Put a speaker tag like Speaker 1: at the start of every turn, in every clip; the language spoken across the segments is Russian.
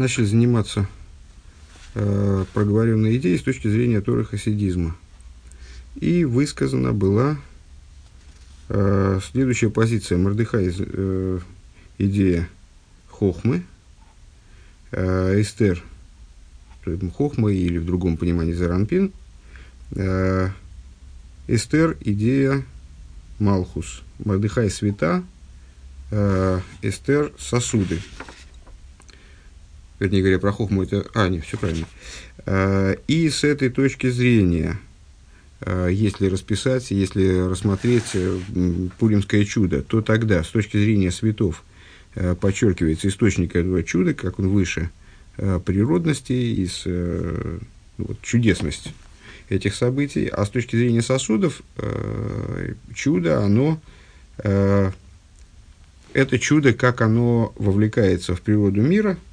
Speaker 1: начали заниматься э, проговоренной идеей с точки зрения Торы хасидизма. И высказана была э, следующая позиция. Мордыхай, э, идея Хохмы, э, Эстер, Хохма или в другом понимании Заранпин, э, Эстер, идея Малхус, Мордыхай, света, э, Эстер, сосуды вернее говоря, про хохму это... А, нет, все правильно. Э, и с этой точки зрения, э, если расписать, если рассмотреть э, Пуримское чудо, то тогда, с точки зрения светов, подчеркивается источник этого чуда, как он выше природности, из ну, вот, чудесность этих событий, а с точки зрения сосудов, чудо, оно это чудо, как оно вовлекается в природу мира –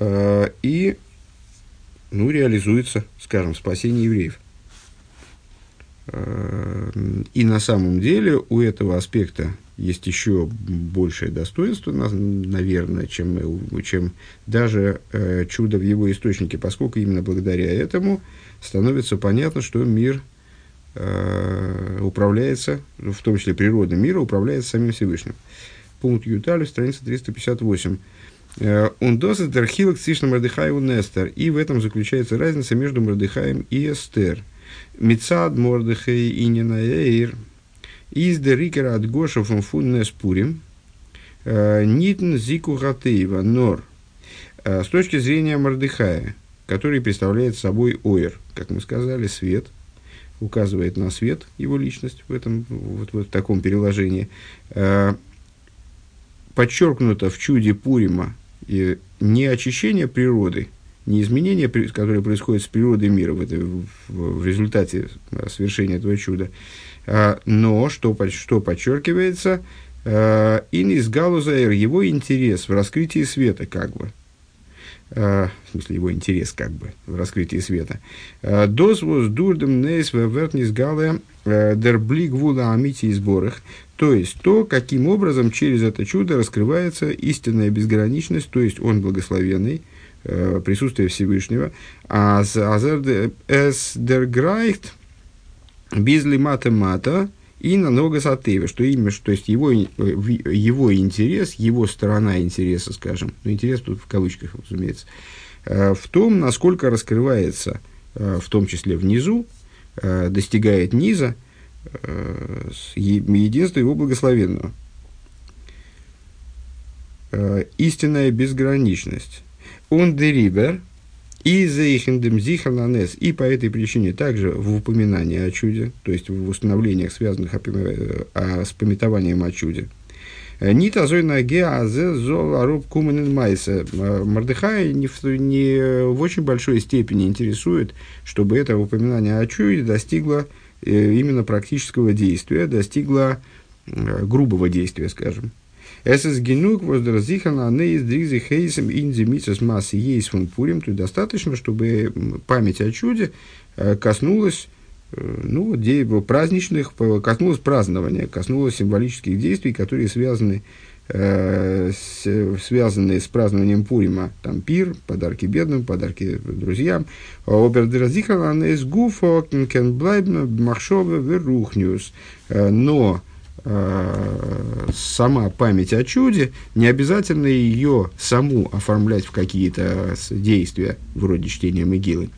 Speaker 1: и ну, реализуется, скажем, спасение евреев. Э, и на самом деле у этого аспекта есть еще большее достоинство, наверное, чем, чем даже э, чудо в его источнике, поскольку именно благодаря этому становится понятно, что мир управляется, в том числе природа мира, управляется самим Всевышним. Пункт Ютали, страница 358. Э, он досит архилок цишна Мордыхаю Нестер. И в этом заключается разница между Мордыхаем и Эстер. Мицад Мордыхай и Ненаэйр. Из дерикера от Гоша фон фун Неспурим. Э, Нитн зику гатеева нор. Э, с точки зрения Мордыхая, который представляет собой Оир, как мы сказали, свет, указывает на свет, его личность в, этом, вот, вот в таком переложении, подчеркнуто в чуде Пурима и не очищение природы, не изменение, которое происходит с природой мира в, это, в, в результате э, совершения этого чуда, а, но что, что подчеркивается, э, инис галузаэр, его интерес в раскрытии света, как бы, Uh, в смысле его интерес как бы в раскрытии света. Доз воз дурдем нейс вертнис гале дерблик вула амити и сборах. То есть то, каким образом через это чудо раскрывается истинная безграничность, то есть он благословенный, э, присутствие Всевышнего. А эс дерграйхт бизли мата и на нога сатева, что имя, что есть его, его интерес, его сторона интереса, скажем, ну, интерес тут в кавычках, разумеется, э, в том, насколько раскрывается, э, в том числе внизу, достигает низа, Э, единства его благословенного. Э, истинная безграничность. Он дерибер и заихендем зихананес. И по этой причине также в упоминании о чуде, то есть в установлениях, связанных э, с пометованием о чуде. Нит азой ноге азе зол аруб куменен майса. Мордыхай не в, не в очень большой степени интересует, чтобы это упоминание о чуде достигло Э, именно практического действия, достигла э, грубого действия, скажем. Der Sichern an из Дризи Хейсом инзи Митсас Массы есть фон Пурим, то достаточно, чтобы память о чуде э, коснулась ну, праздничных, коснулась празднования, коснулась символических действий, которые связаны э, с, связанные с празднованием Пурима, там пир, подарки бедным, подарки друзьям. Э, но э, сама память о чуде, не обязательно ее саму оформлять в какие-то действия, вроде чтения Могилы.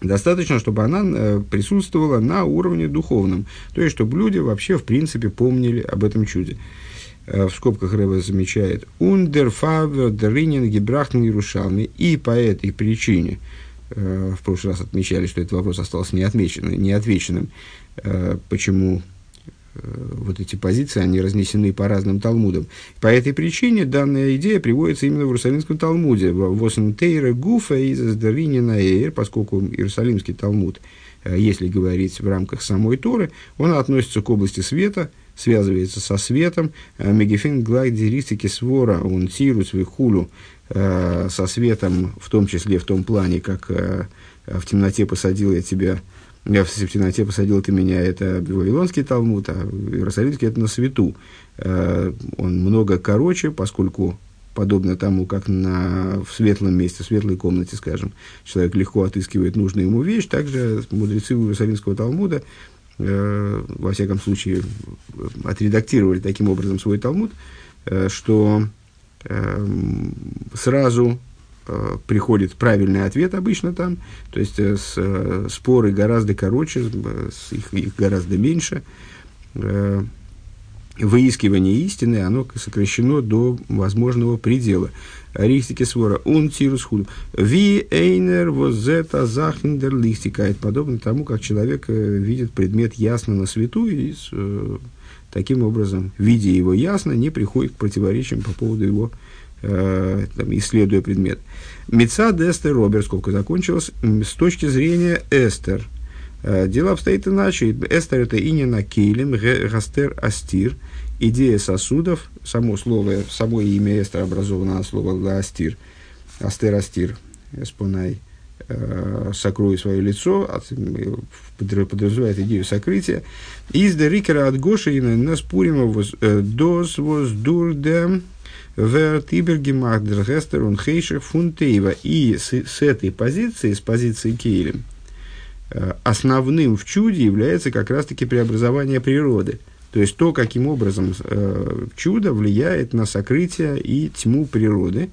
Speaker 1: Достаточно, чтобы она э, присутствовала на уровне духовном, то есть, чтобы люди вообще, в принципе, помнили об этом чуде. Э, в скобках Рэба замечает, «Ундер фавер дринин гебрахтен Иерушалми». И по этой причине, э, в прошлый раз отмечали, что этот вопрос остался неотмеченным, неотвеченным, почему вот эти позиции, они разнесены по разным талмудам. По этой причине данная идея приводится именно в Иерусалимском талмуде. «Восентейра гуфа из Аздаринина эйр», поскольку Иерусалимский талмуд, если говорить в рамках самой Торы, он относится к области света – связывается со светом. Э, Мегефин глайдеристики свора, он тирус э, со светом, в том числе в том плане, как э, в темноте посадил я тебя, в темноте посадил ты меня, это Вавилонский Талмуд, а Иерусалимский это на свету. Он много короче, поскольку подобно тому, как на, в светлом месте, в светлой комнате, скажем, человек легко отыскивает нужную ему вещь, также мудрецы Иерусалимского Талмуда, э, во всяком случае, отредактировали таким образом свой Талмуд, э, что э, сразу э, приходит правильный ответ обычно там, то есть э, с, э, споры гораздо короче, с, их, их гораздо меньше, э, выискивание истины, оно сокращено до возможного предела. Рихтики свора, он тирус худу. Ви эйнер возета захиндер листикает, подобно тому, как человек э, видит предмет ясно на свету и э, таким образом, видя его ясно, не приходит к противоречиям по поводу его, э, там, исследуя предмет. Меца Эстер Роберт, сколько закончилось, с точки зрения Эстер. Э, дело обстоит иначе. Эстер это инина кейлем, гастер астир – идея сосудов, само слово, само имя Эстер образовано от слова ластир, астер астир, эспонай, э, сокрою свое лицо, подразумевает идею сокрытия. Из дерикера от Гоши и на спурима э, дос воз дурдем вертибергемах дергестер он хейшер фунтеева. И с, с этой позиции, с позиции Кейлем, э, основным в чуде является как раз-таки преобразование природы – то есть то, каким образом э, чудо влияет на сокрытие и тьму природы.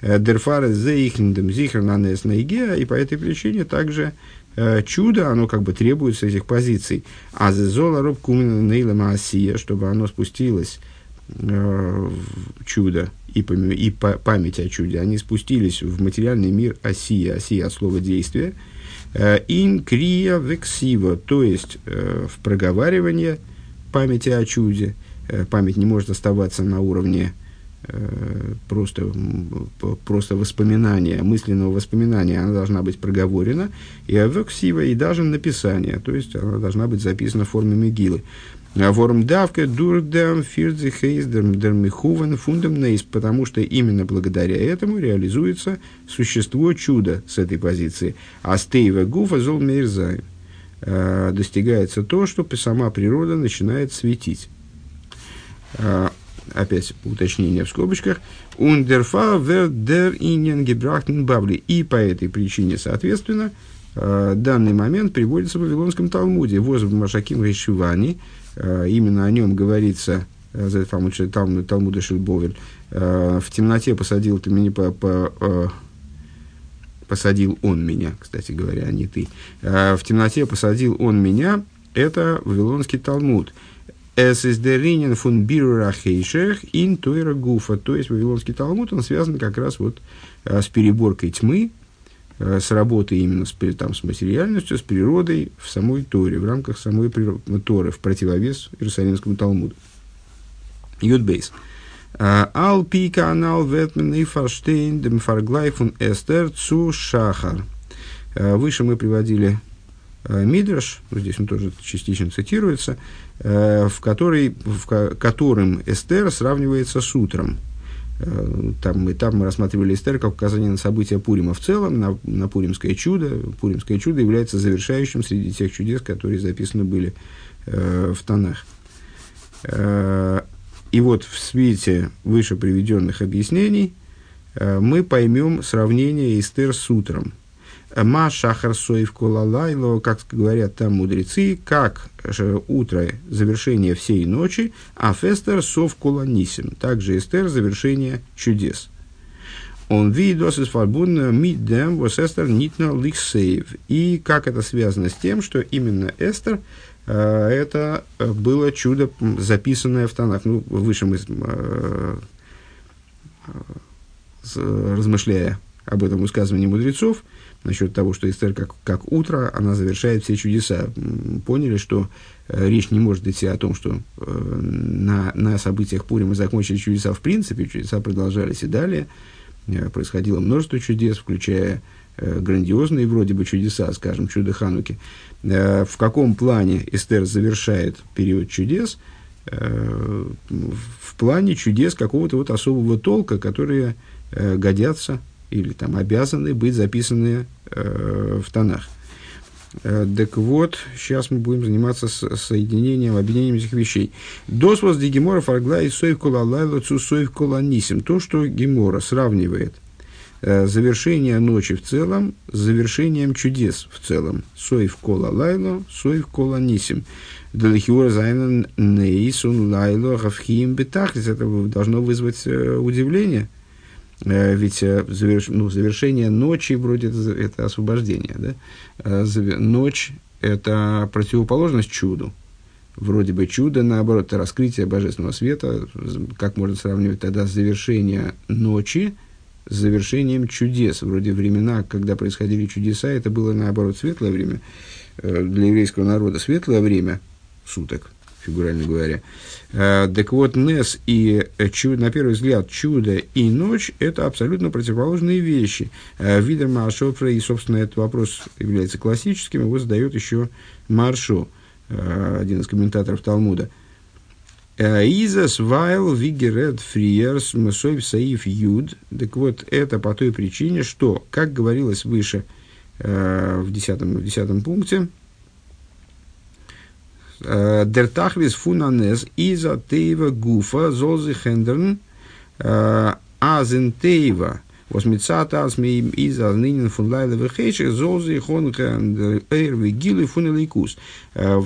Speaker 1: Э, Дерфары зейхндем зихрнанес наигеа, и по этой причине также э, чудо, оно как бы требуется этих позиций. А зезола роб нейлема асия, чтобы оно спустилось э, чудо и, и память о чуде, они спустились в материальный мир осия, осия от слова действия, ин крия вексива, то есть э, в проговаривание – памяти о чуде. Э, память не может оставаться на уровне э, просто, просто воспоминания, мысленного воспоминания, она должна быть проговорена, и авексива, и даже написание, то есть она должна быть записана в форме мигилы. А ворм давка дурдем фирдзи хейздерм дермихувен фундам нейс, потому что именно благодаря этому реализуется существо чуда с этой позиции. А стейва гуфа зол мейрзайм. Э, достигается то, что сама природа начинает светить. Э, опять уточнение в скобочках. Ундерфа вердер инен бабли. И по этой причине, соответственно, данный момент приводится в Вавилонском Талмуде. Воз в Машаким Решивани. Именно о нем говорится Талмуда Шильбовель. В темноте посадил ты меня по, по посадил он меня, кстати говоря, а не ты. В темноте посадил он меня, это Вавилонский Талмуд. Der Ringen von Birurachейшех ин Гуфа. То есть Вавилонский Талмуд, он связан как раз вот с переборкой тьмы, с работой именно с, там, с материальностью, с природой в самой Торе, в рамках самой Торы, в противовес Иерусалимскому Талмуду. Юдбейс. Uh, Ал пика анал ветмен и фарштейн дем фарглайфун эстер цу шахар. Выше мы приводили Мидраш, здесь он тоже частично цитируется, в, который, в которым Эстер сравнивается с утром. Там мы, там мы рассматривали Эстер как указание на события Пурима в целом, на, на Пуримское чудо. Пуримское чудо является завершающим среди тех чудес, которые записаны были э, в тонах. И вот в свете выше приведенных объяснений э, мы поймем сравнение Эстер с утром. Ма шахар соев колалайло, как говорят там мудрецы, как утро завершение всей ночи, а фестер сов коланисим, также Эстер завершение чудес. Он видос из фарбун мидем восестер нитно лихсейв. И как это связано с тем, что именно Эстер Э, это было чудо, записанное в тонах. Ну, выше мы, э, размышляя об этом высказывании мудрецов, насчет того, что Эстер как, как утро, она завершает все чудеса. Поняли, что э, речь не может идти о том, что на, на событиях Пурима закончили чудеса в принципе, чудеса продолжались и далее. Происходило множество чудес, включая грандиозные вроде бы чудеса, скажем, чудо Хануки. Э, в каком плане Эстер завершает период чудес, э, в плане чудес какого-то вот особого толка, которые э, годятся или там обязаны быть записаны в тонах. Э, так вот, сейчас мы будем заниматься с соединением, объединением этих вещей. Досвоз де Гемора фаргла и соев кола цу соев кола нисим. То, что Гемора сравнивает э, завершение ночи в целом с завершением чудес в целом. סוף כל הלילה, סוף ניסים. דלכאורה זיינען נס און לילה הפכים בתכלית. Это должно вызвать э, удивление. Ведь заверш, ну, завершение ночи вроде это, это освобождение, да? Э, ночь – это противоположность чуду. Вроде бы чудо, наоборот, это раскрытие божественного света. Как можно сравнивать тогда завершение ночи с завершением чудес? Вроде времена, когда происходили чудеса, это было, наоборот, светлое время э, для еврейского народа. Светлое время суток, фигурально говоря. Э, так вот, Нес и, э, на первый взгляд, чудо и ночь – это абсолютно противоположные вещи. Э, Видер Маршофра, и, собственно, этот вопрос является классическим, его задает еще Маршо, один из комментаторов Талмуда. איז עס ווייל ווי גערעדט פריער בסוף סעיף יו״ד. Так вот, это по той причине, что, как говорилось выше в десятом, в десятом пункте, Tachlis Funanes Иза Тейва Гуфа Золзы Хендерн Азен Тейва Восьмицата Асми Иза Нинин Фунлайла Вехейших Золзы Хонген Эйр Вигилы Фунелейкус.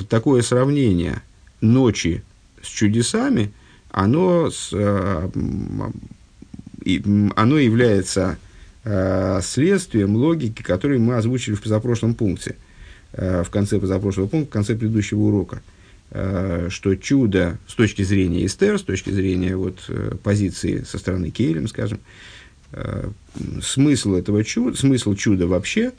Speaker 1: Такое сравнение ночи с чудесами, оно, с, оно является следствием логики, которую мы озвучили в позапрошлом пункте – в конце позапрошлого пункта, в конце предыдущего урока, э, что чудо с точки зрения Эстер, с точки зрения вот, э, позиции со стороны Кейлем, скажем, смысл этого чуда, смысл чуда вообще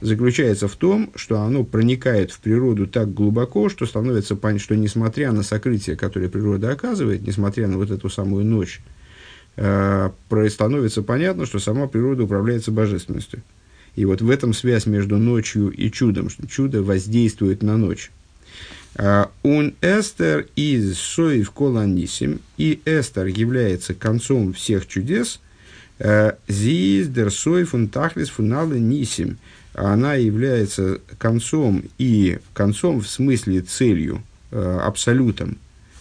Speaker 1: заключается в том, что оно проникает в природу так глубоко, что становится понятно, что несмотря на сокрытие, которое природа оказывает, несмотря на вот эту самую ночь, становится понятно, что сама природа управляется божественностью. И вот в этом связь между ночью и чудом, что чудо воздействует на ночь. Он Эстер из Соев Коланисим, и Эстер является концом всех чудес, Зиздер Соев Тахлис Фуналы Нисим. Она является концом и концом в смысле целью, а, абсолютом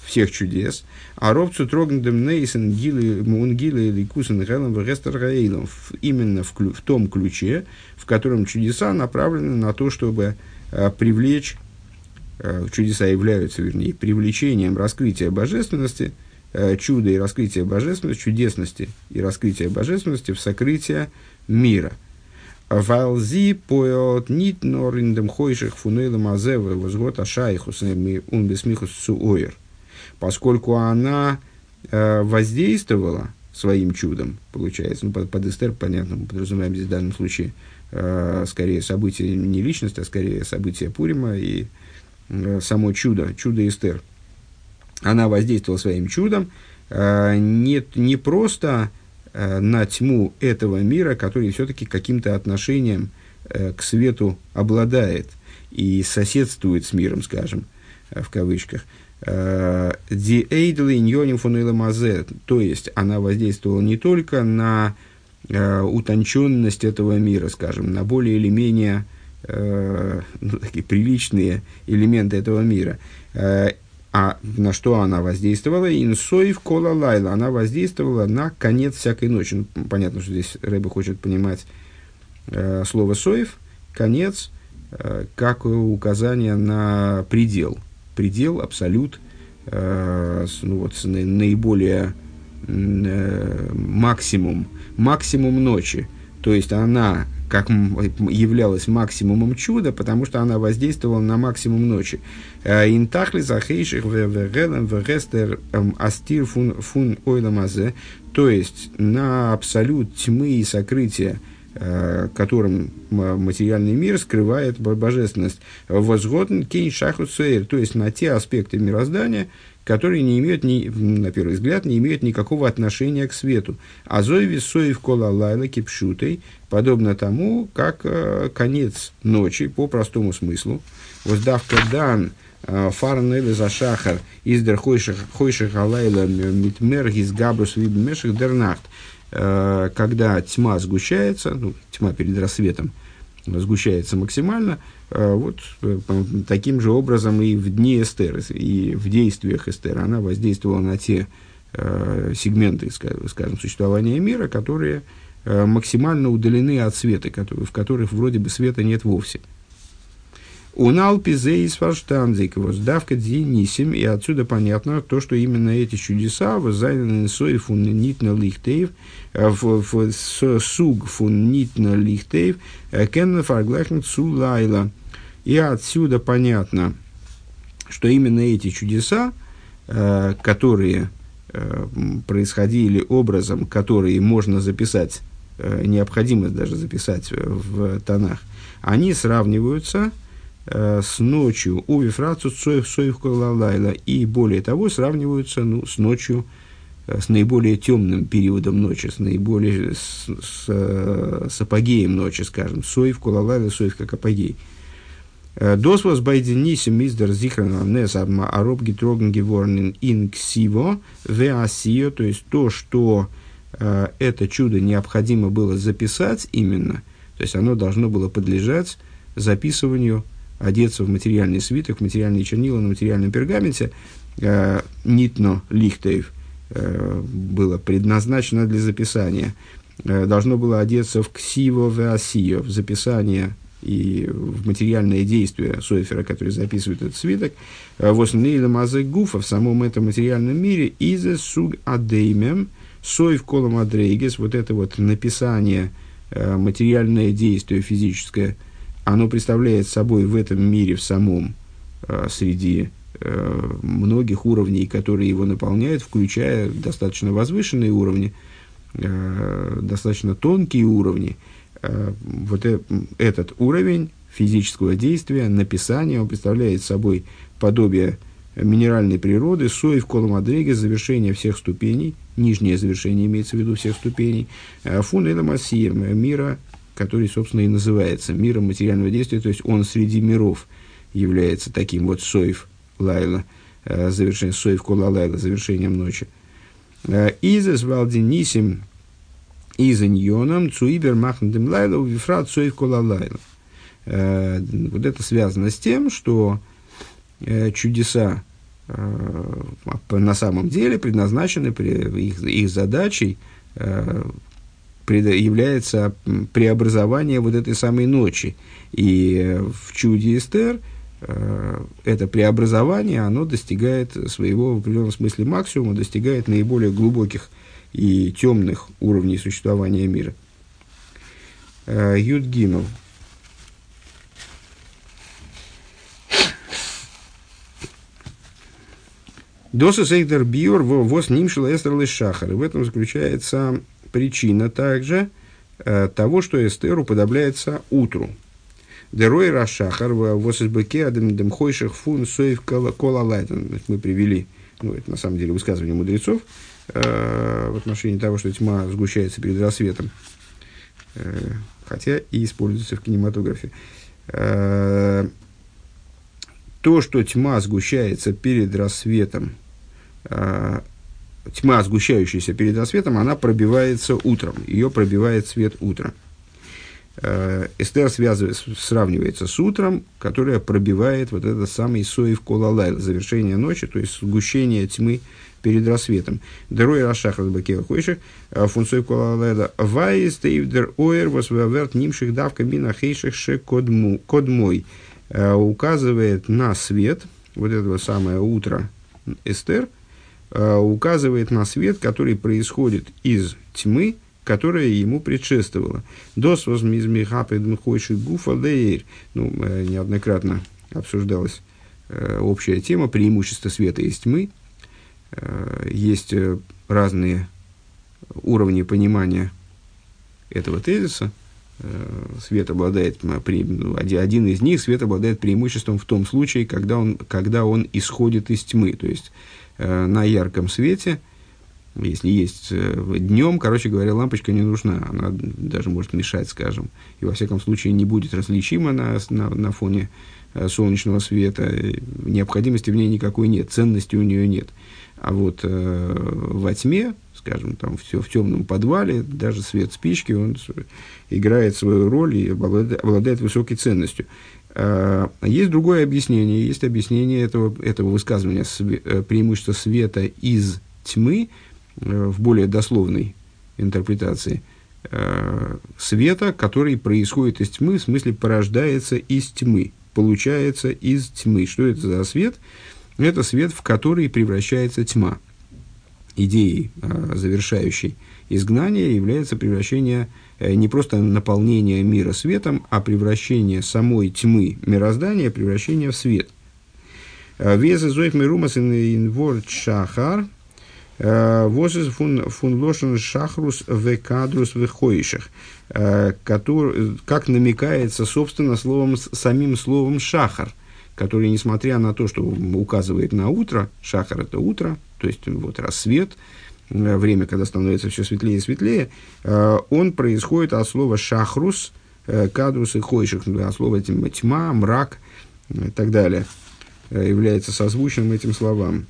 Speaker 1: всех чудес, а робцу трогндем нейсен гилы мунгилы или кусен гелом в рестораилом именно в, в том ключе, в котором чудеса направлены на то, чтобы а, привлечь, а, чудеса являются, вернее, привлечением раскрытия божественности, а, чуда и раскрытия божественности, чудесности и раскрытия божественности в сокрытие мира. Валзи поет нит нориндем хойших фунейлем азевы возгот ашайхус он бесмихус суойр поскольку она э, воздействовала своим чудом, получается, ну, под, под Эстер, понятно, мы подразумеваем здесь в данном случае э, скорее событие не личность, а скорее событие Пурима и э, само чудо, чудо Эстер. Она воздействовала своим чудом э, не, не просто э, на тьму этого мира, который все-таки каким-то отношением э, к свету обладает и соседствует с миром, скажем, э, в кавычках, Ди Эйдли Ньоним Мазе, то есть она воздействовала не только на э, утонченность этого мира, скажем, на более или менее э, ну, такие приличные элементы этого мира, э, а на что она воздействовала? Инсоев кола лайла. Она воздействовала на конец всякой ночи. Ну, понятно, что здесь Рэба хочет понимать э, слово соев, конец, э, как указание на предел – предел, абсолют, э, ну, вот, наиболее э, максимум, максимум ночи. То есть она как являлась максимумом чуда, потому что она воздействовала на максимум ночи. Э, Интахли захейших вегелем вегестер эм, астир фун фун ойламазе, то есть на абсолют тьмы и сокрытия, которым материальный мир скрывает божественность. Возгоден кейн шаху то есть на те аспекты мироздания, которые не имеют, ни, на первый взгляд, не имеют никакого отношения к свету. А зоеви соев кола лайла кипшутой, подобно тому, как э, конец ночи, по простому смыслу, воздавка дан э, фарнеле за шахар издер хойших алайла митмер гизгабрус вибмеших дернахт. Э, когда тьма сгущается, ну, тьма перед рассветом, сгущается максимально, вот таким же образом и в дни Эстер, и в действиях Эстер она воздействовала на те сегменты, скажем, существования мира, которые максимально удалены от света, в которых вроде бы света нет вовсе. Унал пизеис фарштанзик, воздавка динисим, и отсюда понятно то, что именно эти чудеса, воззайнены сой фун нитна лихтеев, э, суг фун нитна лихтеев, э, кенна фарглахн цу лайла. И отсюда понятно, что именно эти чудеса, э, которые происходили образом, которые можно записать, необходимо даже записать в тонах, они сравниваются Э, с ночью у Вифрацу Цоев Соев Лайла и более того сравниваются ну, с ночью, э, с наиболее темным периодом ночи, с наиболее с, с, э, с апогеем ночи, скажем, Соев Кулалайла, Соев как апогей. Дос was bei den Nisen Миздер Зихрана Нес Ароб Гитроген Геворнен ин Ксиво Веасио, то есть то, что э, это чудо необходимо было записать именно, то есть оно должно было подлежать записыванию одеться в материальный свиток, в материальные чернила на материальном пергаменте, э, нитно лихтеев э, было предназначено для записания. Э, должно было одеться в ксиво веасио, в записание и в материальное действие Сойфера, который записывает этот свиток, воснейла мазы гуфа в самом этом материальном мире, из суг адеймем, сойв колом адрейгес, вот это вот написание, материальное действие физическое – оно представляет собой в этом мире в самом, э, среди э, многих уровней, которые его наполняют, включая достаточно возвышенные уровни, э, достаточно тонкие уровни. Вот этот уровень физического действия, написания, он представляет собой подобие минеральной природы, сои в коломадреге, завершение всех ступеней, нижнее завершение имеется в виду всех ступеней, фун мира который, собственно, и называется миром материального действия, то есть он среди миров является таким вот соев лайла, э, завершение, соев кола лайла, завершением ночи. Э, Изес валдинисим изеньоном цуибер махндем лайла вифрат соев кола лайла. Э, вот это связано с тем, что чудеса на самом деле предназначены, их, их задачей является преобразование вот этой самой ночи. И в чуде Эстер э, это преобразование, оно достигает своего в определенном смысле максимума, достигает наиболее глубоких и темных уровней существования мира. Э, Юдгимов. Доса Сейдер Биор воз Нимшила Эстер Шахар. И в этом заключается причина также э, того, что Эстер уподобляется утру. Дерой Рашахар в Восисбеке Адам Демхойших Фун Соев Кола Лайтен. Мы привели, ну, это на самом деле высказывание мудрецов э, в отношении того, что тьма сгущается перед рассветом, э, хотя и используется в кинематографе. Э, то, что тьма сгущается перед рассветом, э, тьма, сгущающаяся перед рассветом, она пробивается утром. Ее пробивает свет утра. Э, Эстер связывает, сравнивается с утром, которое пробивает вот этот самый соев колалайл, завершение ночи, то есть сгущение тьмы перед рассветом. Дерой Рашах Разбакева Хойших, э, фунсой колалайла, вайс тейвдер оэр восваверт нимших давка мина хейших ше кодмой, э, указывает на свет, вот этого самое утро Эстер, указывает на свет, который происходит из тьмы, которая ему предшествовала. Дос возмизмихапед мхойши гуфа лейр. Ну, э, неоднократно обсуждалась э, общая тема преимущества света из тьмы. Есть разные уровни понимания этого тезиса. Свет обладает, ну, один из них, свет обладает преимуществом в том случае, когда он, когда он исходит из тьмы. То есть, Э, на ярком свете Если есть э, днем, короче говоря, лампочка не нужна, она даже может мешать, скажем, и во всяком случае не будет различима на, на, на фоне э, солнечного света, необходимости в ней никакой нет, ценности у нее нет. А вот э, во тьме, скажем, там все в темном подвале, даже свет спички, он играет свою роль и обладает, обладает высокой ценностью. А есть другое объяснение, есть объяснение этого, этого высказывания преимущества света из тьмы, Э, в более дословной интерпретации э, света, который происходит из тьмы, в смысле порождается из тьмы, получается из тьмы. Что это за свет? Это свет, в который превращается тьма. Идеей, э, завершающей изгнание, является превращение не просто наполнение мира светом, а превращение самой тьмы мироздания, превращение в свет. Веза зоих мирумас ин шахар, Э, Возис фун, лошен шахрус в кадрус в хоишах, э, как намекается, собственно, словом, самим словом шахар, который, несмотря на то, что указывает на утро, шахар – это утро, то есть вот рассвет, э, время, когда становится все светлее и светлее, он происходит от слова шахрус, кадрус и хойших, от слова тьма, мрак и так далее, является созвучным этим словам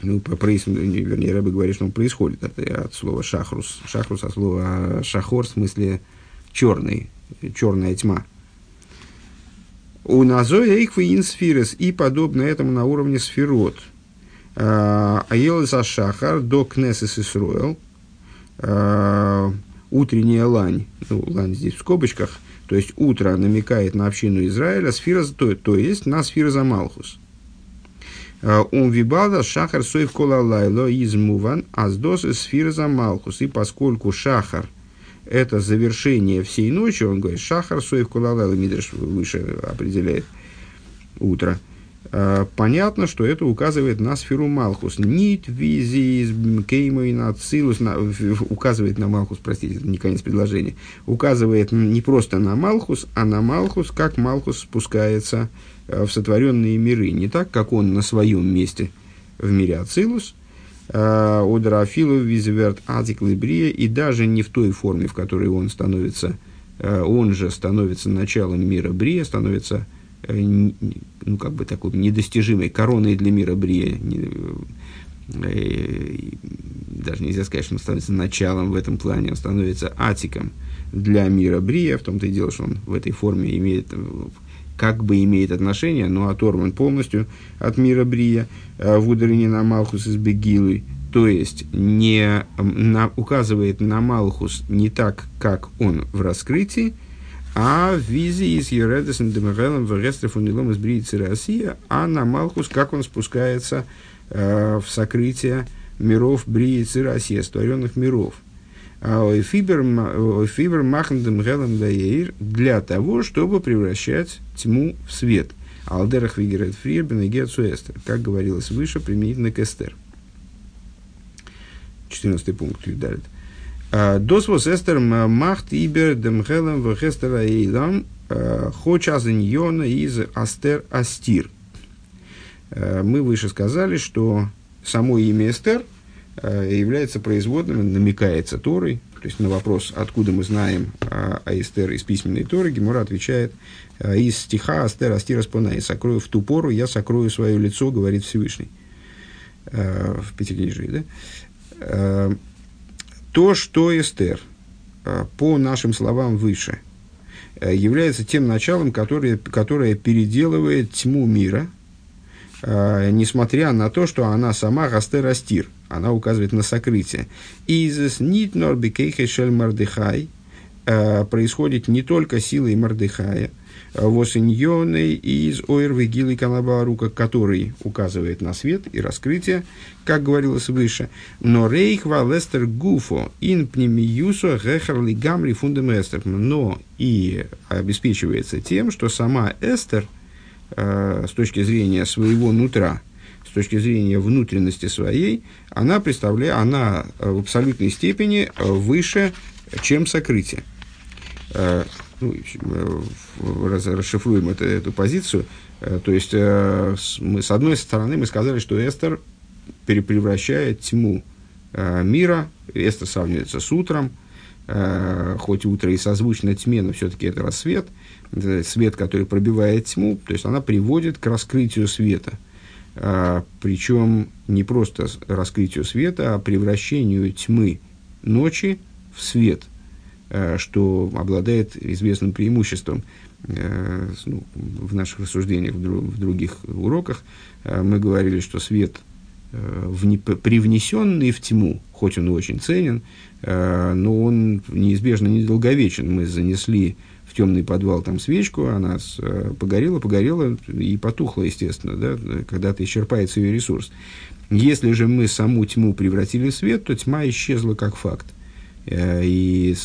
Speaker 1: ну, по, проис, вернее, Рэбе говорит, что он происходит от, от слова шахрус. Шахрус от слова шахор, в смысле черный, черная тьма. У назоя ихвы сфирес и подобно этому на уровне сферот. Аелеса шахар до кнесес Исруэл. Утренняя лань, ну, лань здесь в скобочках, то есть утро намекает на общину Израиля, сфира, то, то есть на сфира за Малхус. Он вибалда шахар соев кола лайло из муван, аздос сфира за малхус. И поскольку шахар – это завершение всей ночи, он говорит, шахар соев кола лайло, Мидриш выше определяет утро. Понятно, что это указывает на сферу Малхус. Нит визи кеймой на указывает на Малхус, простите, это не конец предложения, указывает не просто на Малхус, а на Малхус, как Малхус спускается Э, в сотворенные миры, не так, как он на своем месте в мире Ацилус, э, Удрафилу, Визверт, Атик, Либрия, и даже не в той форме, в которой он становится, э, он же становится началом мира Брия, становится ну, как бы такой недостижимой короной для мира Брия. Даже нельзя сказать, что он становится началом в этом плане, он становится атиком для мира Брия, в том-то и дело, что он в этой форме имеет как бы имеет отношение, но оторван полностью от мира Брия, э, в ударении на Малхус из Бегилы, то есть не на, указывает на Малхус не так, как он в раскрытии, а в визе из Ередесен Демерелем в Рестрефунилом из Бриицы Россия, а на Малхус, как он спускается э, в сокрытие миров Бриицы Россия, створенных миров – Фибер махндем гелем даир для того, чтобы превращать тьму в свет. Алдерах вигерет фрирбен и эстер, как говорилось выше, применительно к эстер. 14 пункт Юдалит. Досвос эстер махт ибер дем гелем в хестера эйлам хоч азаньона из астер астир. Мы выше сказали, что само имя Эстер – Э, является производным, намекается Торой, то есть на вопрос, откуда мы знаем о, о Эстер из письменной Торы, Гемора отвечает, «Э, из стиха Астер Астира Спонай, сокрою в ту пору, я сокрою свое лицо, говорит Всевышний. Э, в Пятикнижии, да? То, что Эстер, по нашим словам выше, является тем началом, которое, которое переделывает тьму мира, несмотря на то, что она сама Астер Астир – она указывает на сокрытие. Изес нит норбикейхе шель мардыхай э, происходит не только силой Мардыхая, э, восиньоной из ойрвы гилы канабарука, который указывает на свет и раскрытие, как говорилось выше, но рейх валестер гуфо ин пнемиюсо гехарли гамри фундаместер, но и обеспечивается тем, что сама Эстер, э, с точки зрения своего нутра, с точки зрения внутренности своей, она представляет, она э, в абсолютной степени э, выше, чем сокрытие. Э, ну, расшифруем это, эту позицию. То есть, мы, с одной стороны, мы сказали, что Эстер перепревращает тьму мира, Эстер сравнивается с утром, хоть утро и созвучно тьме, но все-таки это рассвет, свет, который пробивает тьму, то есть она приводит к раскрытию света. Причем не просто раскрытию света, а превращению тьмы ночи в свет, что обладает известным преимуществом – Э, ну, в наших рассуждениях, в других уроках, э, мы говорили, что свет, э, вне, привнесенный в тьму, хоть он и очень ценен, но он неизбежно недолговечен. Мы занесли в темный подвал там свечку, она погорела, погорела и потухла, естественно, да, когда-то исчерпается ее ресурс. Если же мы саму тьму превратили в свет, то тьма исчезла как факт. И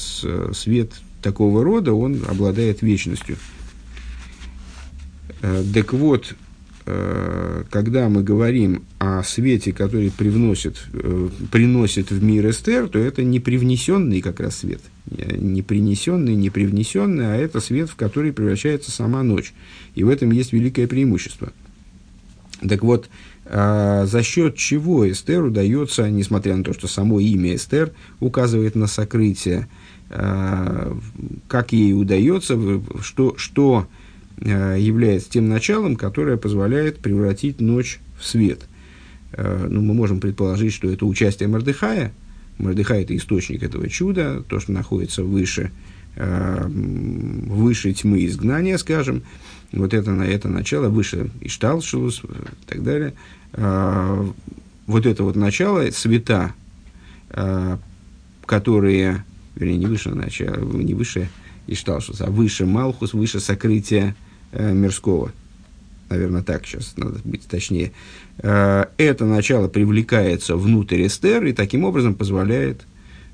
Speaker 1: свет такого рода, он обладает вечностью. Э, так вот, э, когда мы говорим о свете, который привносит, э, приносит в мир Эстер, то это не привнесенный как раз свет. Не принесенный, не привнесенный, а это свет, в который превращается сама ночь. И в этом есть великое преимущество. Так вот, за счет чего Эстер удается, несмотря на то, что само имя Эстер указывает на сокрытие, Э, как ей удается, что, что э, является тем началом, которое позволяет превратить ночь в свет. Ну, мы можем предположить, что это участие Мордыхая. Мордыхай – это источник этого чуда, то, что находится выше, выше тьмы изгнания, скажем. Вот это, это начало, выше Ишталшилус и так далее. Вот это вот начало, света, которые вернее, не выше начала, не выше Ишталшус, а выше Малхус, выше сокрытия э, мирского. Наверное, так сейчас надо быть точнее. Э, это начало привлекается внутрь Эстер и таким образом позволяет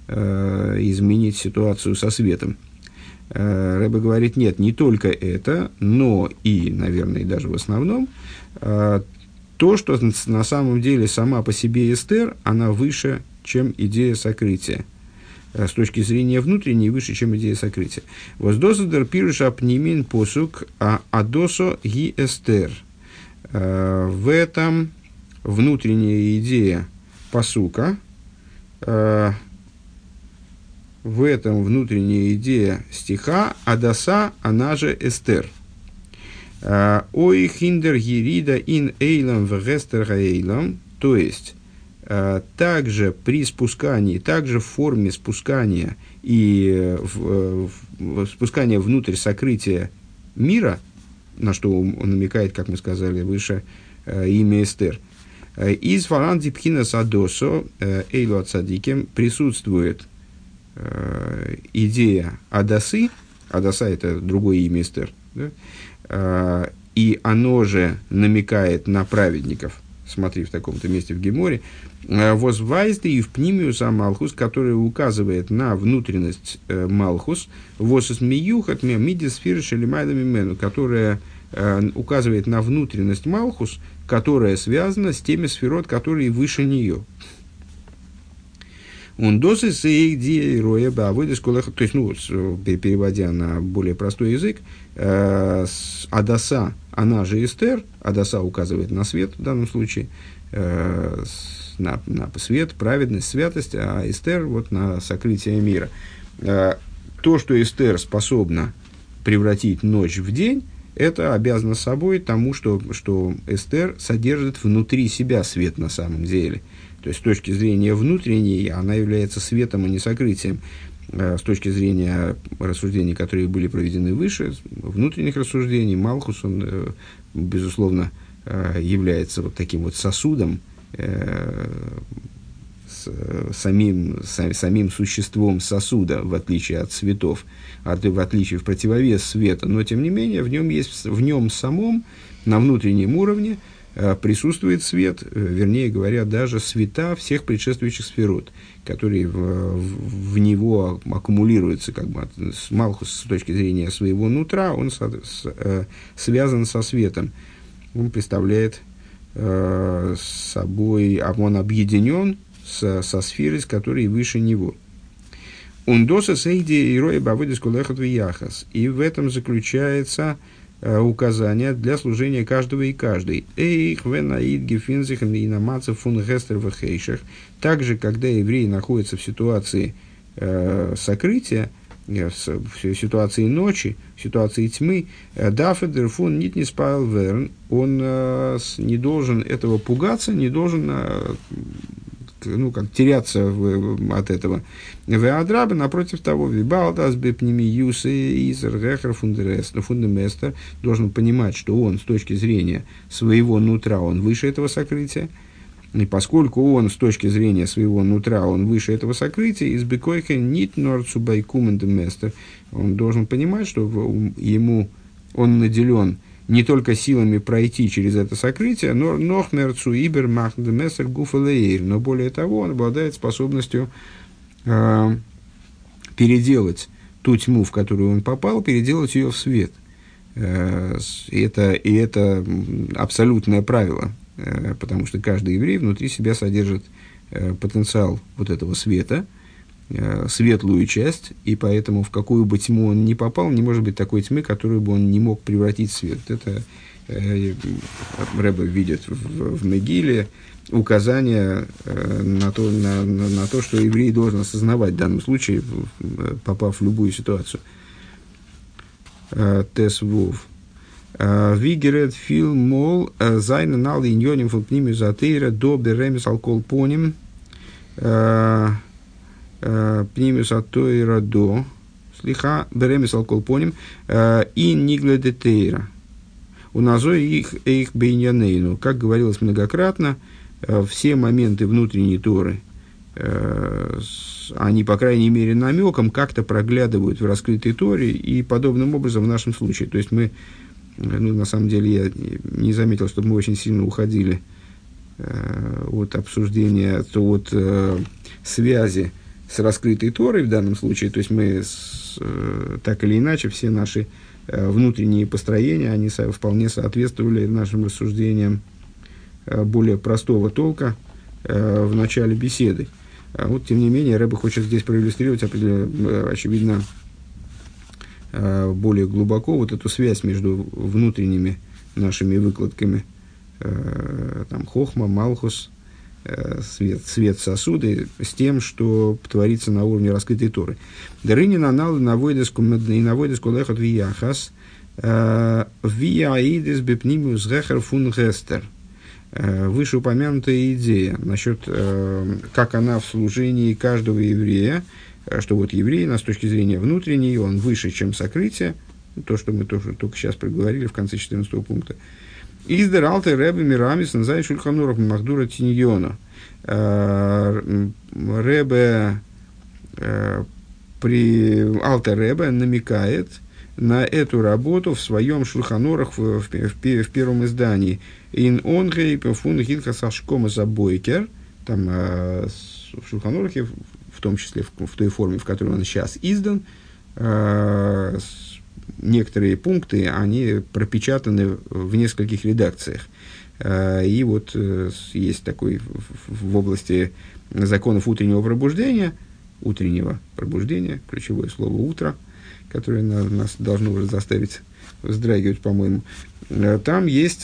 Speaker 1: э, изменить ситуацию со светом. Э, Рэбе говорит, нет, не только это, но и, наверное, даже в основном, э, то, что на самом деле сама по себе Эстер, она выше, чем идея сокрытия. Э, с точки зрения внутренней выше, чем идея сокрытия. Воздосадер пируша пнемин посук а адосо ги эстер. В этом внутренняя идея посука, в этом внутренняя идея стиха Адаса, она же Эстер. Ой хиндер гирида ин эйлам в гестер эйлам, то есть Э, также при спускании, также в форме спускания и э, в, э, в, спускания внутрь сокрытия мира, на что он намекает, как мы сказали выше, имя Эстер. Из Фаранди Пхинас Адосо Эйлу Ацадикем присутствует идея Адасы, Адаса это другое имя Эстер, да? и оно же намекает на праведников – смотри в таком-то месте в Геморе, э, возвайзды и в пнимиус Малхус, который указывает на внутренность э, Малхус, восис миюхат мидис фирш или мену, которая э, указывает на внутренность Малхус, которая связана с теми сферот, которые выше нее. Он досы сейди роя бавыдис то есть, ну, переводя на более простой язык, Адаса, она же Эстер, Адаса указывает на свет в данном случае, э, на, на свет, праведность, святость, а Эстер вот на сокрытие мира. Э, то, что Эстер способна превратить ночь в день, это обязано собой тому, что, что Эстер содержит внутри себя свет на самом деле. То есть, с точки зрения внутренней, она является светом, а не сокрытием. Э, с точки зрения рассуждений, которые были проведены выше, внутренних рассуждений, Малхус, он, э, безусловно, э, является вот таким вот сосудом, самим, самим существом сосуда, в отличие от цветов, от, в отличие в противовес света, но тем не менее в нем есть в нем самом на внутреннем уровне Э, присутствует свет, э, вернее говоря, даже света всех предшествующих сферот, которые в, в, в него аккумулируются, как бы, с Малхус с точки зрения своего нутра, он со, с, э, связан со светом. Он представляет э, собой, а он объединен со, со сферой, с которой выше него. Ундоса сейди и роя бавыдис кулехат яхас. И в этом заключается указания для служения каждого и каждой. Эйх венаид гефинзих и намацев фун гестер вехейших. Также, когда еврей находится в ситуации э, сокрытия, в ситуации ночи, в ситуации тьмы, Дафедер фун нит не верн, он э, не должен этого пугаться, не должен э, ну, как теряться в, от этого. Веадрабы, напротив того, вибалдас бепними юсы изер гехер фундаместер должен понимать, что он с точки зрения своего нутра, он выше этого сокрытия, и поскольку он с точки зрения своего нутра, он выше этого сокрытия, из бекойха нит норцу байкумендеместер, он должен понимать, что ему он наделен не только силами пройти через это сокрытие, но нохмерцу ибер махдеместер гуфалеир, но более того, он обладает способностью э, переделать ту тьму, в которую он попал, переделать ее в свет. Э, это, и это абсолютное правило Э, потому что каждый еврей внутри себя содержит э, потенциал вот этого света, светлую часть, и поэтому в какую бы тьму он ни попал, не может быть такой тьмы, которую бы он не мог превратить в свет. Это Ребе видит в, в Мегиле указание на то, на, на, на то, что еврей должен осознавать в данном случае, попав в любую ситуацию. ט״ו. ווי גערעדט פיל מאָל זיינען אַלע ענינים פון פנימיות התורה דאָ ברמז על כל פנים пнимюс атоира до слиха беремис алкол поним и нигле детейра. У назой их их бейнянейну. Как говорилось многократно, все моменты внутренней Торы, они, по крайней мере, намеком как-то проглядывают в раскрытой Торе, и подобным образом в нашем случае. То есть мы ну, на самом деле, я не заметил, чтобы мы очень сильно уходили э, от обсуждения, от э, связи с раскрытой Торой в данном случае. То есть мы с, э, так или иначе все наши э, внутренние построения, они со, вполне соответствовали нашим рассуждениям э, более простого толка э, в начале беседы. А вот, тем не менее, Рэба хочет здесь проиллюстрировать, э, очевидно, Э, более глубоко вот эту связь между внутренними нашими выкладками, э, там, хохма, малхус, свет, свет сосуды, с тем, что творится на уровне раскрытой Торы. Анал на войдеску и на войдеску лехот вияхас вияидис бепнимиус гехер фун гестер. Вышеупомянутая идея насчет, как она в служении каждого еврея, Э, что вот еврей, нас с точки зрения внутренней, он выше, чем сокрытие, то, что мы тоже только сейчас проговорили в конце 14 пункта. Издер Алте Рэбе Мирамис Назай Шульхануров Махдура Тиньона. Э, Рэбе э, при Алте Рэбе намекает на эту работу в своем Шульханорах в, в, в, в первом издании. Ин онгей фун хилха сашкома забойкер. Там в Шульханорахе в том числе в, в той форме, в которой он сейчас издан, э, некоторые пункты, они пропечатаны в нескольких редакциях. Э, и вот э, есть такой в, области законов утреннего пробуждения, утреннего пробуждения, ключевое слово «утро», которое на, нас должно уже заставить вздрагивать, по-моему. Э, там есть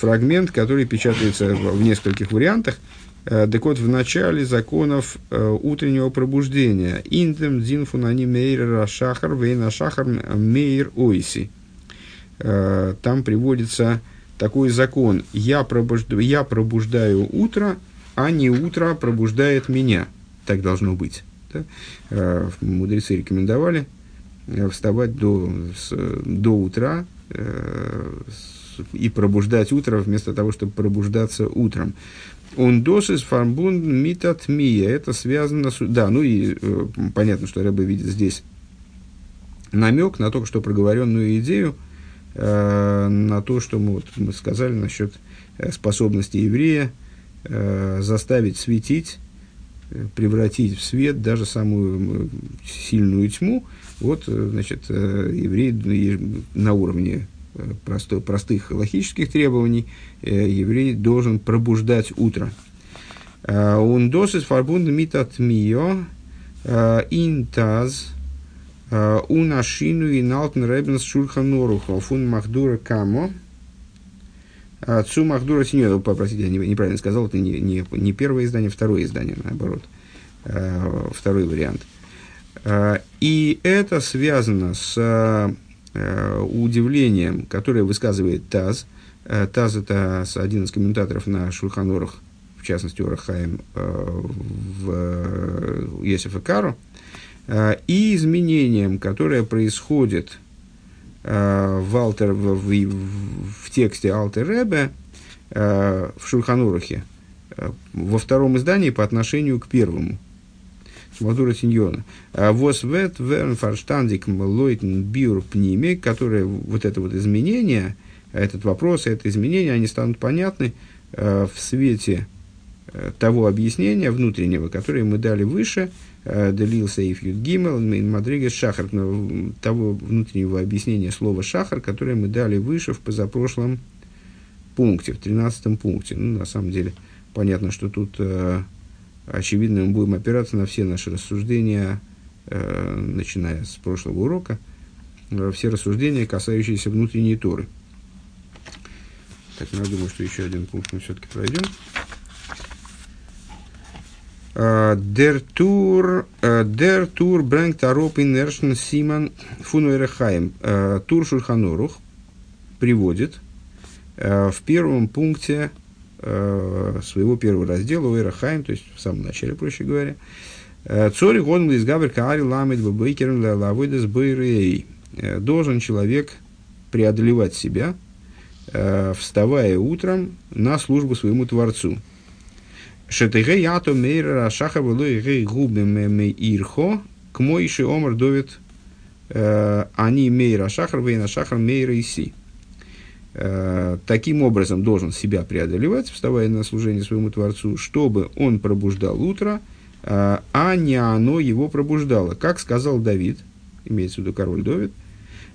Speaker 1: фрагмент, который печатается в, нескольких вариантах – так вот, в начале законов э, утреннего пробуждения. Индем дзинфунани мейр рашахар вейна шахар мейр ойси. Э, там приводится такой закон. Я, пробуждаю, я пробуждаю утро, а не утро пробуждает меня. Так должно быть. Да? Мудрецы рекомендовали вставать до, до утра и пробуждать утро вместо того, чтобы пробуждаться утром. Он досис фарбунд митат мия. Это связано с... Да, ну и э, понятно, что Рэбе видит здесь намек на только что проговоренную идею, э, на то, что мы, вот, мы сказали насчет э, способности еврея э, заставить светить, э, превратить в свет даже самую сильную тьму. Вот, э, значит, еврей на уровне простой, простых логических требований э, еврей должен пробуждать утро. Он досит фарбунд митат мио интаз У нашину и налтен ребенс шурханоруха фун махдура камо. Цу махдура синьор, попросите, я неправильно сказал, это не, не, не первое издание, второе издание, наоборот. Второй вариант. И это связано с удивлением, которое высказывает Таз. Таз – это один из комментаторов на Шульханорах, в частности, Урахаем в Йосифа Кару, и изменением, которое происходит в, Алтер, в, в, в тексте Алтер Ребе в Шульханурахе во втором издании по отношению к первому. Мадура Синьона. Вос вет верн фарштандик лойтен биур пниме, которые вот это вот изменение, этот вопрос, это изменение, они станут понятны в свете того объяснения внутреннего, которое мы дали выше, Делил Сейф Юд Гимел, Мадрига Шахар, того внутреннего объяснения слова Шахар, которое мы дали выше в позапрошлом пункте, в 13 пункте. Ну, на самом деле, понятно, что тут, э, очевидно, мы будем опираться на все наши рассуждения, э, начиная с прошлого урока, э, все рассуждения, касающиеся внутренней Торы. Так, ну, я думаю, что еще один пункт мы все-таки пройдем. Der Тур, der Тур bringt darauf in ersten Симан Фунуэрехаем. Тур Шульханорух приводит в первом пункте своего первого раздела Уэрахаем, то есть в самом начале, проще говоря, Цори гон из гавер каари ламит бабейкерн лавойдес бейрей. Должен человек преодолевать себя, вставая утром на службу своему Творцу. Шетыге ято мейра шаха было иге губы ирхо, к моиши омар довит они мейра шахар вейна шахар мейра иси. Таким образом должен себя преодолевать, вставая на служение своему Творцу, чтобы он пробуждал утро, а не оно его пробуждало. Как сказал Давид, имеется в виду король Давид,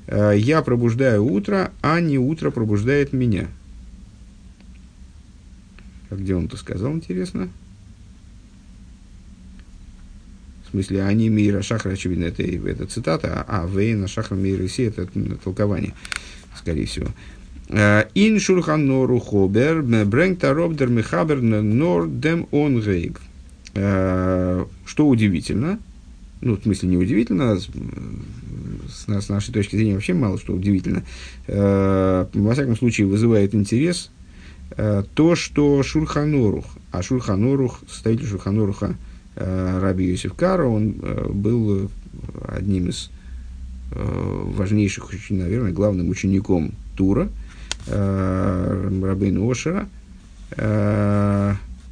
Speaker 1: я пробуждаю утро, а не утро пробуждает меня. А где он это сказал, интересно? В смысле, они мира шахра, очевидно, это, это цитата, а вейна шахра мира иси, это толкование, скорее всего. Э, Ин шурхан нору хобер, брэнк таробдер мехабер нор дем он гейг. Э, что удивительно, ну, в смысле, не удивительно, с, с нашей точки зрения вообще мало что удивительно, э, во всяком случае, вызывает интерес то, что Шульханорух, а Шульханорух, составитель Шульханоруха э, Раби Йосиф Кара, он был одним из важнейших, наверное, главным учеником Тура, Рабейна Ошера,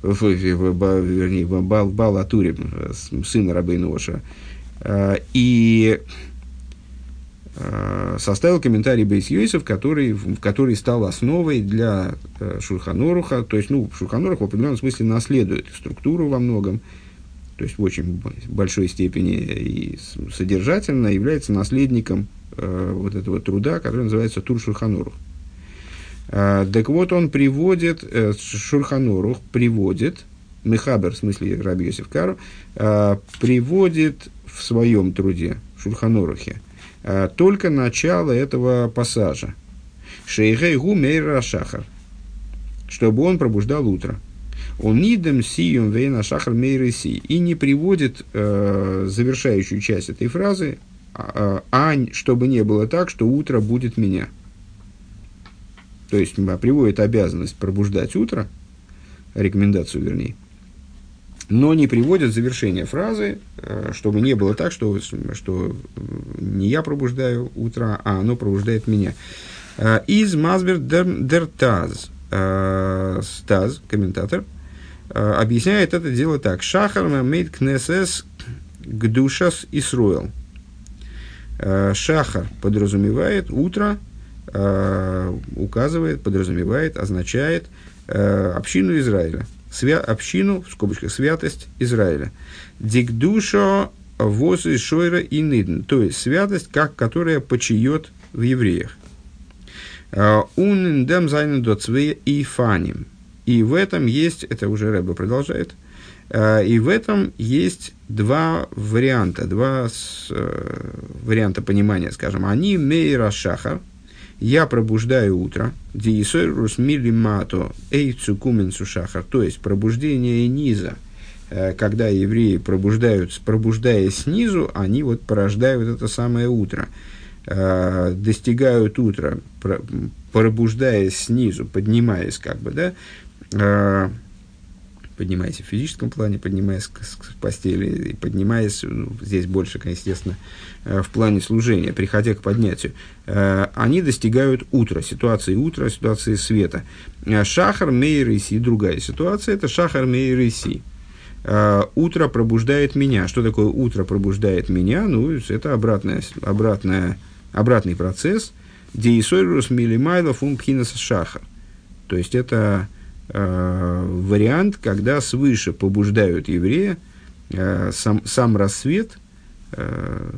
Speaker 1: вернее, Бал, Бал Атури, сына Рабейна Ошера. И Э, составил комментарий Бейс Йосиф, который, который стал основой для э, Шурханоруха, то есть, ну, Шурханорух в определенном смысле наследует структуру во многом, то есть в очень большой степени и содержательно является наследником э, вот этого труда, который называется Тур Шурханорух. Э, так вот, он приводит, э, Шурханорух приводит, Мехабер, в смысле Раби Йосиф Кару, э, приводит в своем труде, Шурханорухе, Э, только начало этого пассажа. Шейгей гу мейра шахар. Чтобы он пробуждал утро. Он нидем сиюм вейна шахар мейры си. И не приводит э, завершающую часть этой фразы, а, а чтобы не было так, что утро будет меня. То есть приводит обязанность пробуждать утро, рекомендацию вернее, но не приводят завершение фразы, э, чтобы не было так, что, что не я пробуждаю утро, а оно пробуждает меня. Э, из Мазбер дер Таз, э, Стаз, комментатор, объясняет это дело так. Шахар мейд кнесес гдушас Исруэл. Шахар подразумевает утро, указывает, подразумевает, означает общину Израиля свя, общину, в скобочках, святость Израиля. Дикдушо воз и шойра и нидн, то есть святость, как которая почиет в евреях. Унндем зайнен до и фаним. И в этом есть, это уже Рэба продолжает, И в этом есть два варианта, два варианта понимания, скажем. Они мейра шахар, я пробуждаю утро, диисойрус милимато эйцукумен сушахар, то есть пробуждение низа, когда евреи пробуждаются, пробуждаясь снизу, они вот порождают это самое утро – Э, достигают утра, пробуждаясь снизу, поднимаясь как бы, да, э, поднимаясь в физическом плане, поднимаясь к, к постели, и поднимаясь, ну, здесь больше, естественно, э, в плане служения, приходя к поднятию, они достигают утра, ситуации утра, ситуации света. Шахар Мейриси, другая ситуация, это Шахар Мейриси. Утро пробуждает меня. Что такое утро пробуждает меня? Ну, это обратная, обратная обратный процесс, деисойрус милимайлов умпхинас шахар. То есть это э, вариант, когда свыше побуждают еврея, э, сам, сам рассвет, э,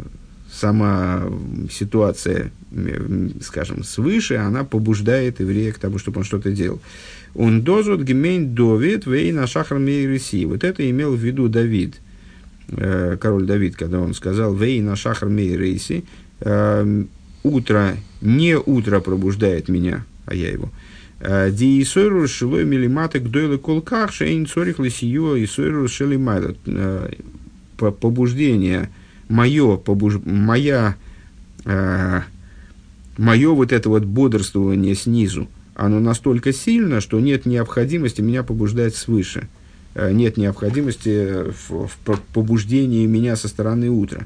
Speaker 1: сама ситуация, скажем, свыше, она побуждает еврея к тому, чтобы он что-то делал. Он дозут гемейн довид вей на шахар мейриси. Вот это имел в виду Давид, э, король Давид, когда он сказал вей на шахар мейриси, Эм, утро, не утро пробуждает меня, а я его. Э, Диисойру шилой милиматы гдойлы колках шейн цорих лисио и сойру шелимайла. Э, побуждение, мое, побуж... моя, э, мое вот это вот бодрствование снизу, оно настолько сильно, что нет необходимости меня побуждать свыше. Нет необходимости в, в побуждении меня со стороны утра.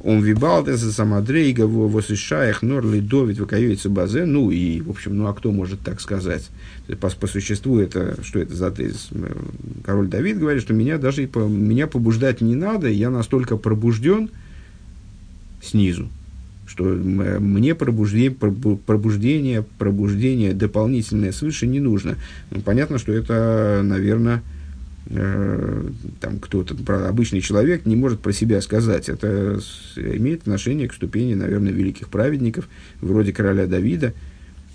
Speaker 1: Он вибалдес самадрейга восышаях норли довид выкаюется базе. Ну и, в общем, ну а кто может так сказать? По, по существу это, что это за тезис? Король Давид говорит, что меня даже меня побуждать не надо, я настолько пробужден снизу, что мне пробуждение, пробуждение, пробуждение дополнительное свыше не нужно. Ну, понятно, что это, наверное, там кто-то, обычный человек не может про себя сказать. Это имеет отношение к ступени, наверное, великих праведников, вроде короля Давида.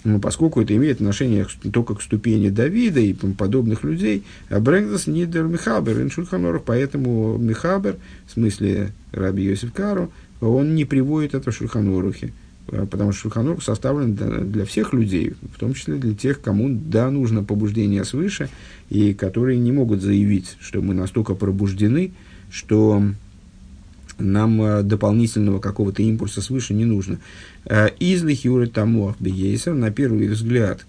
Speaker 1: Но поскольку это имеет отношение только к ступени Давида и подобных людей, Брэнгдас Нидер Михабер, Иншульханоров, поэтому Михабер, в смысле Раби Йосиф Кару, он не приводит это в Шульханорухе. Э, потому что Шульханур составлен для всех людей, в том числе для тех, кому да, нужно побуждение свыше, и которые не могут заявить, что мы настолько пробуждены, что нам э, дополнительного какого-то импульса свыше не нужно. Э, Излих Юры Тамуах Бейсер, на первый взгляд,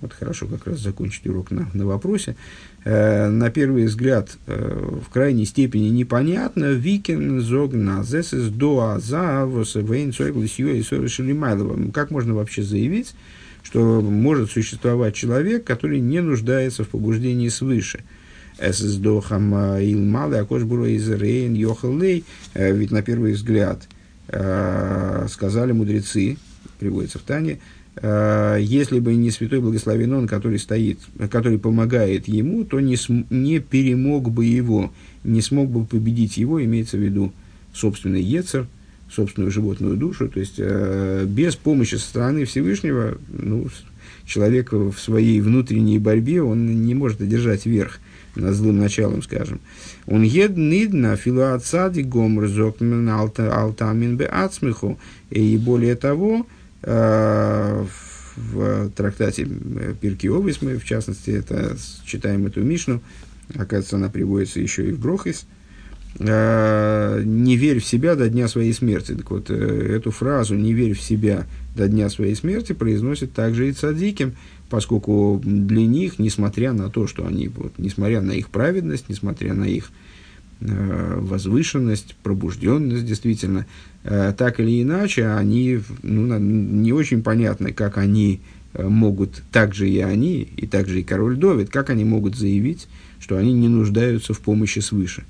Speaker 1: вот хорошо как раз закончить урок на, на вопросе, э, на первый взгляд в крайней степени непонятно, Викин зог назес из до аза и Как можно вообще заявить, что может существовать человек, который не нуждается в побуждении свыше? Эсэс дохам илмалы, акош буро из рейн йохалей. Э, ведь на первый взгляд э, сказали мудрецы, приводится в Тане, Э, если бы не святой благословен он, который стоит, который помогает ему, то не, см, не перемог бы его, не смог бы победить его, имеется в виду собственный Ецер, собственную животную душу. То есть э, без помощи со стороны Всевышнего ну, человек в своей внутренней борьбе он не может одержать верх над злым началом, скажем. Он ед нидна филуацади гомр зокмен алтамин бе ацмиху. И более того, Э, в трактате Пирки Овис, мы в частности это читаем эту Мишну, оказывается, она приводится еще и в Брохис, э, «Не верь в себя до дня своей смерти». Так вот, э, эту фразу «не верь в себя до дня своей смерти» произносит также и цадиким, поскольку для них, несмотря на то, что они, вот, несмотря на их праведность, несмотря на их возвышенность, пробужденность, действительно, Э, так или иначе, они ну, не очень понятно, как они э, могут, так же и они, и также и король Довид, как они могут заявить, что они не нуждаются в помощи свыше.